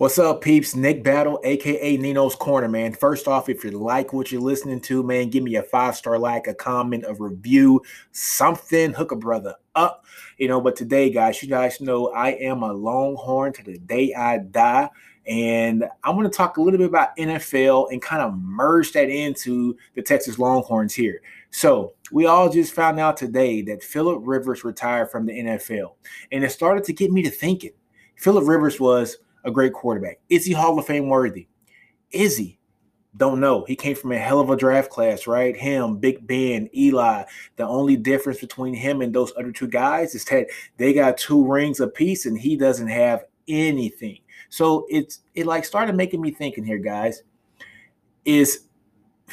What's up, peeps? Nick Battle, aka Nino's Corner, man. First off, if you like what you're listening to, man, give me a five star like, a comment, a review, something. Hook a brother up, you know. But today, guys, you guys know I am a Longhorn to the day I die. And I'm going to talk a little bit about NFL and kind of merge that into the Texas Longhorns here. So, we all just found out today that Philip Rivers retired from the NFL. And it started to get me to thinking. Philip Rivers was a great quarterback. Is he Hall of Fame worthy? Is he? Don't know. He came from a hell of a draft class, right? Him, Big Ben, Eli. The only difference between him and those other two guys is that they got two rings apiece and he doesn't have anything. So it's it like started making me thinking here, guys. Is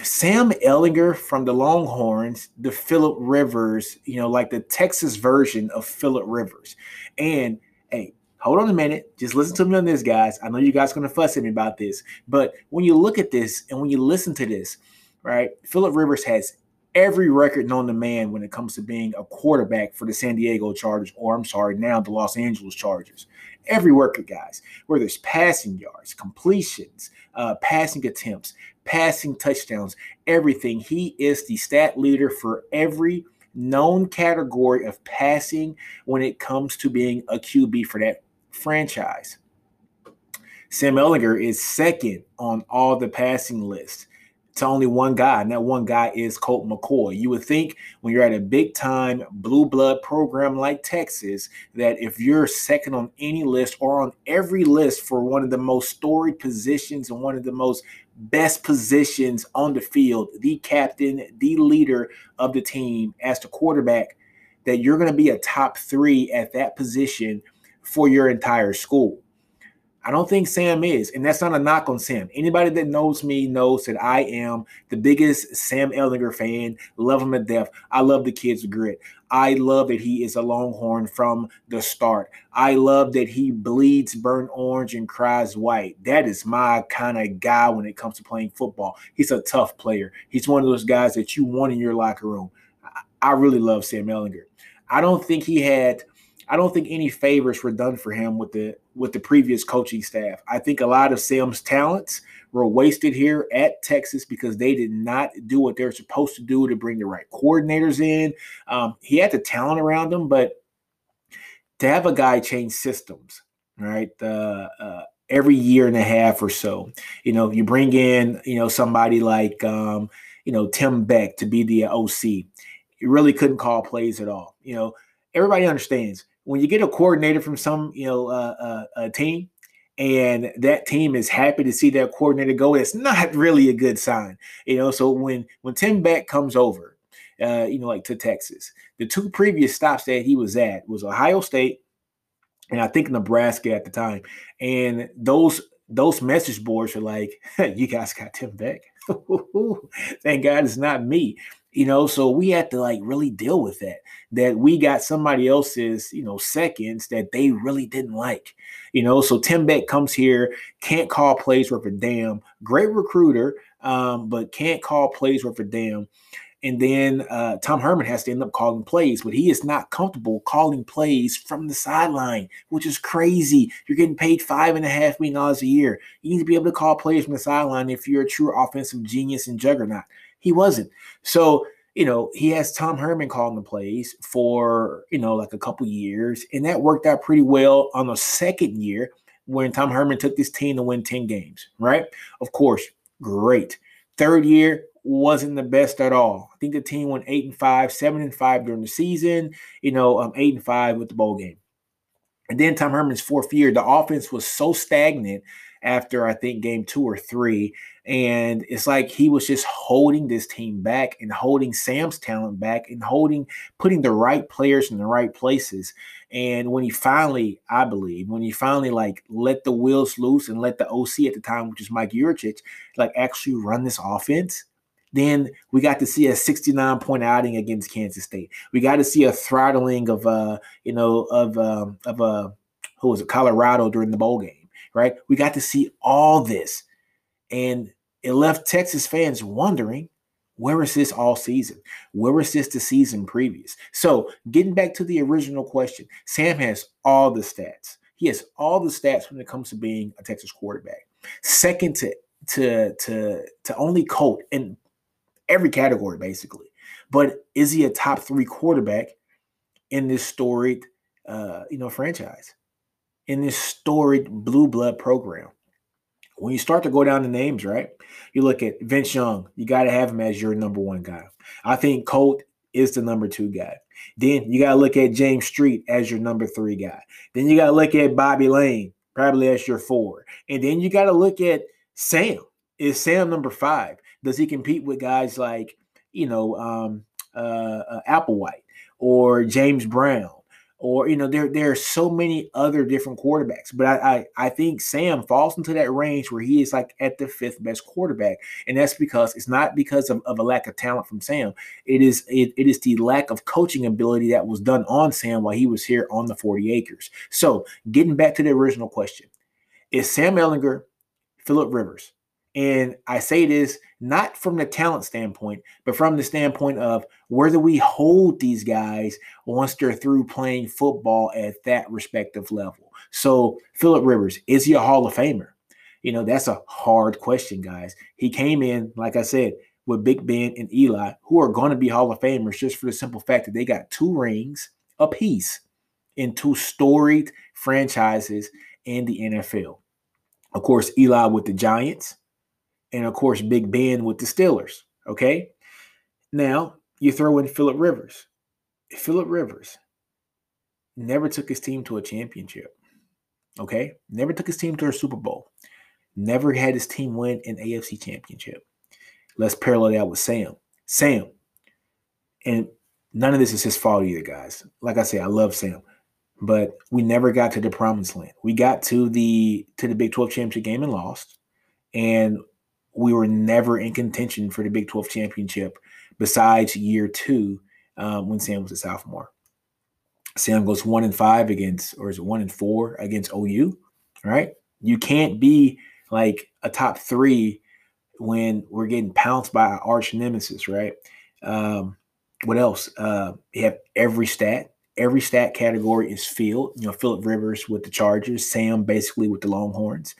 Sam Ehlinger from the Longhorns, the Philip Rivers, you know, like the Texas version of Philip Rivers. And hey, hold on a minute. Just listen to me on this, guys. I know you guys are going to fuss at me about this, but when you look at this and when you listen to this, right, Philip Rivers has every record known to man when it comes to being a quarterback for the San Diego Chargers, or I'm sorry, now the Los Angeles Chargers. Every record, guys, where there's passing yards, completions, uh, passing attempts, passing touchdowns, everything. He is the stat leader for every known category of passing when it comes to being a QB for that franchise. Sam Ehlinger is second on all the passing lists to only one guy, and that one guy is Colt McCoy. You would think when you're at a big time blue blood program like Texas that if you're second on any list or on every list for one of the most storied positions and one of the most best positions on the field, the captain, the leader of the team as the quarterback, that you're going to be a top three at that position for your entire school. I don't think Sam is, and that's not a knock on Sam. Anybody that knows me knows that I am the biggest Sam Ehlinger fan. Love him to death. I love the kid's grit. I love that he is a Longhorn from the start. I love that he bleeds burnt orange and cries white. That is my kind of guy when it comes to playing football. He's a tough player. He's one of those guys that you want in your locker room. I really love Sam Ehlinger. I don't think he had – I don't think any favors were done for him with the with the previous coaching staff. I think a lot of Sam's talents were wasted here at Texas because they did not do what they're supposed to do to bring the right coordinators in. Um, he had the talent around him, but to have a guy change systems, right? Uh, uh, every year and a half or so, you know, you bring in, you know, somebody like, um, you know, Tim Beck to be the OC. You really couldn't call plays at all. You know, everybody understands when you get a coordinator from some you know uh, uh, a team and that team is happy to see that coordinator go it's not really a good sign you know? So when when tim beck comes over uh, you know like to texas the two previous stops that he was at was ohio state and i think nebraska at the time and those those message boards are like you guys got tim beck? Thank god it's not me you know so we had to like really deal with that that we got somebody else's you know seconds that they really didn't like you know so tim beck comes here can't call plays worth a damn great recruiter um, but can't call plays worth a damn and then uh, Tom Herman has to end up calling plays, but he is not comfortable calling plays from the sideline, which is crazy. You're getting paid five and a half million dollars a year. You need to be able to call plays from the sideline if you're a true offensive genius and juggernaut. He wasn't. So, you know, he has Tom Herman calling the plays for, you know, like a couple years. And that worked out pretty well on the second year when Tom Herman took this team to win 10 games, right? Of course, great. Third year wasn't the best at all. I think the team went eight and five, seven and five during the season, you know, um, eight and five with the bowl game. And then Tom Herman's fourth year, the offense was so stagnant after I think game two or three. And it's like he was just holding this team back and holding Sam's talent back and holding, putting the right players in the right places. And when he finally, I believe, when he finally like let the wheels loose and let the OC at the time, which is Mike Yurcich, like actually run this offense, Then we got to see a 69 point outing against Kansas State. We got to see a throttling of uh, you know, of um, of uh, who was it, Colorado during the bowl game, right? We got to see all this, and it left Texas fans wondering, where was this all season? Where was this the season previous? So, getting back to the original question, Sam has all the stats. He has all the stats when it comes to being a Texas quarterback. Second to to to to only Colt in every category, basically. But is he a top three quarterback in this storied, uh, you know, franchise, in this storied blue blood program? When you start to go down the names, right? You look at Vince Young, you got to have him as your number one guy. I think Colt is the number two guy. Then you got to look at James Street as your number three guy. Then you got to look at Bobby Layne, probably as your four. And then you got to look at Sam. Is Sam number five? Does he compete with guys like, you know, um, uh, uh, Applewhite or James Brown or you know there there are so many other different quarterbacks but I, I, I think sam falls into that range where he is like at the fifth best quarterback and that's because it's not because of, of a lack of talent from sam. It is it, it is the lack of coaching ability that was done on sam while he was here on the 40 acres. So getting back to the original question is sam ehlinger philip rivers and I say this not from the talent standpoint, but from the standpoint of where do we hold these guys once they're through playing football at that respective level? So, Philip Rivers, is he a Hall of Famer? You know, that's a hard question, guys. He came in, like I said, with Big Ben and Eli, who are going to be Hall of Famers just for the simple fact that they got two rings apiece in two storied franchises in the NFL. Of course, Eli with the Giants and of course Big Ben with the Steelers. Okay. Now you throw in Philip Rivers. Philip Rivers never took his team to a championship. Okay. Never took his team to a Super Bowl. Never had his team win an AFC championship. Let's parallel that with Sam. Sam. And none of this is his fault either, guys. Like I say, I love Sam. But we never got to the promised land. We got to the to the Big 12 championship game and lost. And we were never in contention for the Big 12 championship besides year two um, when Sam was a sophomore. Sam goes one and five against, or is it one and four against OU? Right? You can't be like a top three when we're getting pounced by our arch nemesis, right? Um, what else? Uh, you have every stat. Every stat category is filled. You know, Philip Rivers with the Chargers, Sam basically with the Longhorns.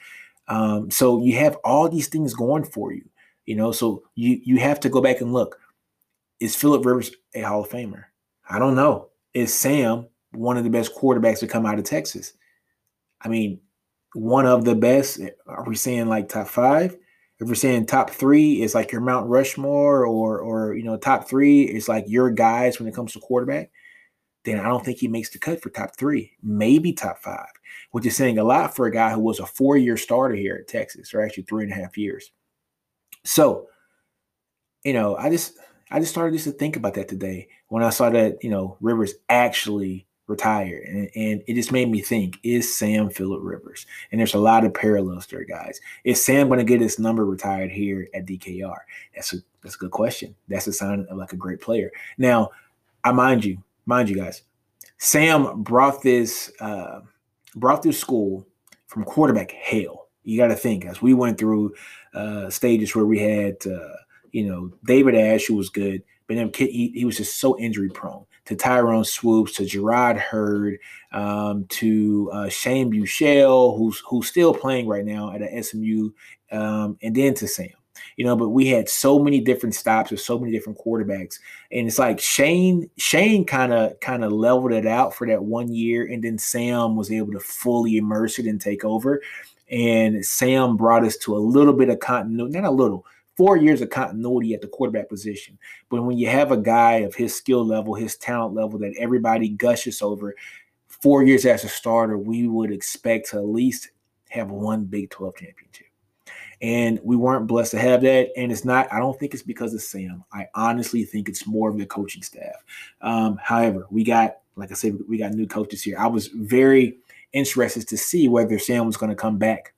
Um, so you have all these things going for you, you know. So you you have to go back and look. Is Philip Rivers a Hall of Famer? I don't know. Is Sam one of the best quarterbacks to come out of Texas? I mean, one of the best. Are we saying like top five? If we're saying top three is like your Mount Rushmore, or or you know top three is like your guys when it comes to quarterback, then I don't think he makes the cut for top three, maybe top five which is saying a lot for a guy who was a four year starter here at Texas, or actually three and a half years. So, you know, I just I just started just to think about that today when I saw that you know Rivers actually retired, and, and it just made me think: Is Sam Philip Rivers? And there's a lot of parallels there, guys. Is Sam to get his number retired here at DKR? That's a that's a good question. That's a sign of like a great player. Now, I mind you, mind you guys, Sam brought this. Uh, brought through school from quarterback hell. You got to think as we went through uh, stages where we had, uh, you know, David Ash, who was good, but then he, he was just so injury prone. To Tyrone Swoopes, to Jerrod Heard, um, to uh, Shane Buechele, who's who's still playing right now at SMU, um, and then to Sam you know, but we had so many different stops with so many different quarterbacks. And it's like Shane, Shane kind of kind of leveled it out for that one year, and then Sam was able to fully immerse it and take over. And Sam brought us to a little bit of continuity, not a little, four years of continuity at the quarterback position. But when you have a guy of his skill level, his talent level that everybody gushes over, four years as a starter, we would expect to at least have one Big 12 championship. And we weren't blessed to have that. And it's not, I don't think it's because of Sam. I honestly think it's more of the coaching staff. Um, however, we got, like I said, we got new coaches here. I was very interested to see whether Sam was going to come back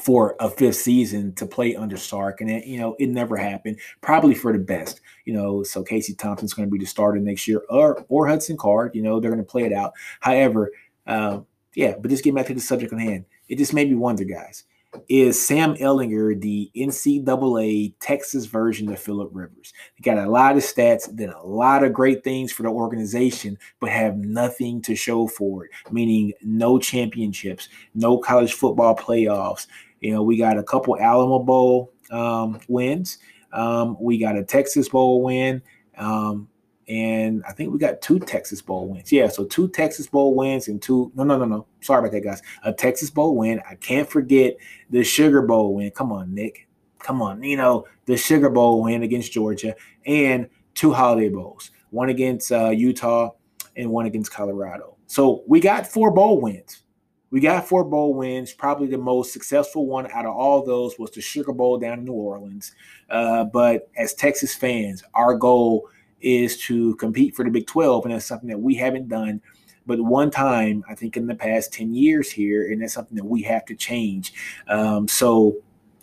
for a fifth season to play under Sark, and it, you know it never happened. Probably for the best, you know. So Casey Thompson's going to be the starter next year, or or Hudson Card. You know they're going to play it out. However, uh, yeah. But just getting back to the subject on hand, it just made me wonder, guys is Sam Ehlinger the NCAA Texas version of Philip Rivers. He got a lot of stats, did a lot of great things for the organization, but have nothing to show for it, meaning no championships, no college football playoffs. You know, we got a couple Alamo Bowl um, wins. Um, we got a Texas Bowl win. Um, and I think we got two Texas Bowl wins. Yeah, so two Texas Bowl wins and two. No, no, no, no. Sorry about that, guys. A Texas Bowl win. I can't forget the Sugar Bowl win. Come on, Nick. Come on, you know the Sugar Bowl win against Georgia and two Holiday Bowls. One against uh, Utah and one against Colorado. So we got four bowl wins. We got four bowl wins. Probably the most successful one out of all those was the Sugar Bowl down in New Orleans. Uh, but as Texas fans, our goal is to compete for the Big 12, and that's something that we haven't done but one time, I think in the past 10 years here, and that's something that we have to change. Um, so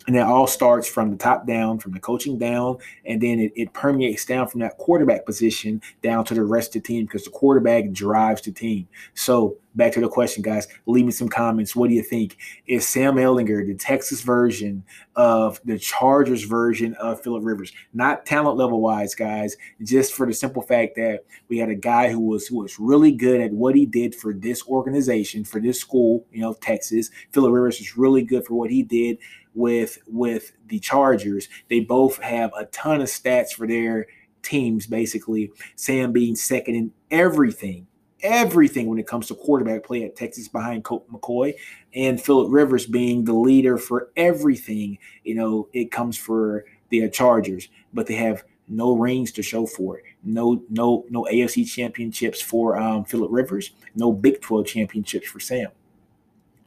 and it all starts from the top down, from the coaching down, and then it, it, permeates down from that quarterback position down to the rest of the team because the quarterback drives the team. So back to the question, guys. Leave me some comments. What do you think? Is Sam Ehlinger the Texas version of the Chargers version of Philip Rivers? Not talent level wise, guys. Just for the simple fact that we had a guy who was who was really good at what he did for this organization, for this school, you know, Texas. Philip Rivers was really good for what he did with with the Chargers. They both have a ton of stats for their teams. Basically, Sam being second in everything, everything when it comes to quarterback play at Texas behind Colt McCoy, and Philip Rivers being the leader for everything. You know, it comes for the Chargers, but they have no rings to show for it. No, no, no AFC championships for um, Philip Rivers. No Big 12 championships for Sam.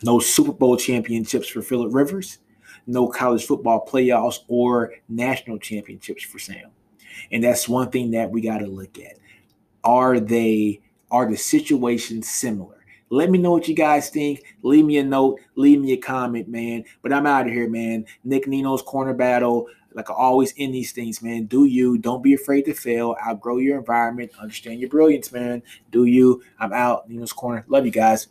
No Super Bowl championships for Philip Rivers no college football playoffs or national championships for Sam. And that's one thing that we got to look at. Are they are the situations similar? Let me know what you guys think. Leave me a note, leave me a comment, man. But I'm out of here, man. Nick Nino's corner battle. Like I always in these things, man. Do you. Don't be afraid to fail. Outgrow your environment. Understand your brilliance, man. Do you. I'm out. Nino's corner. Love you guys.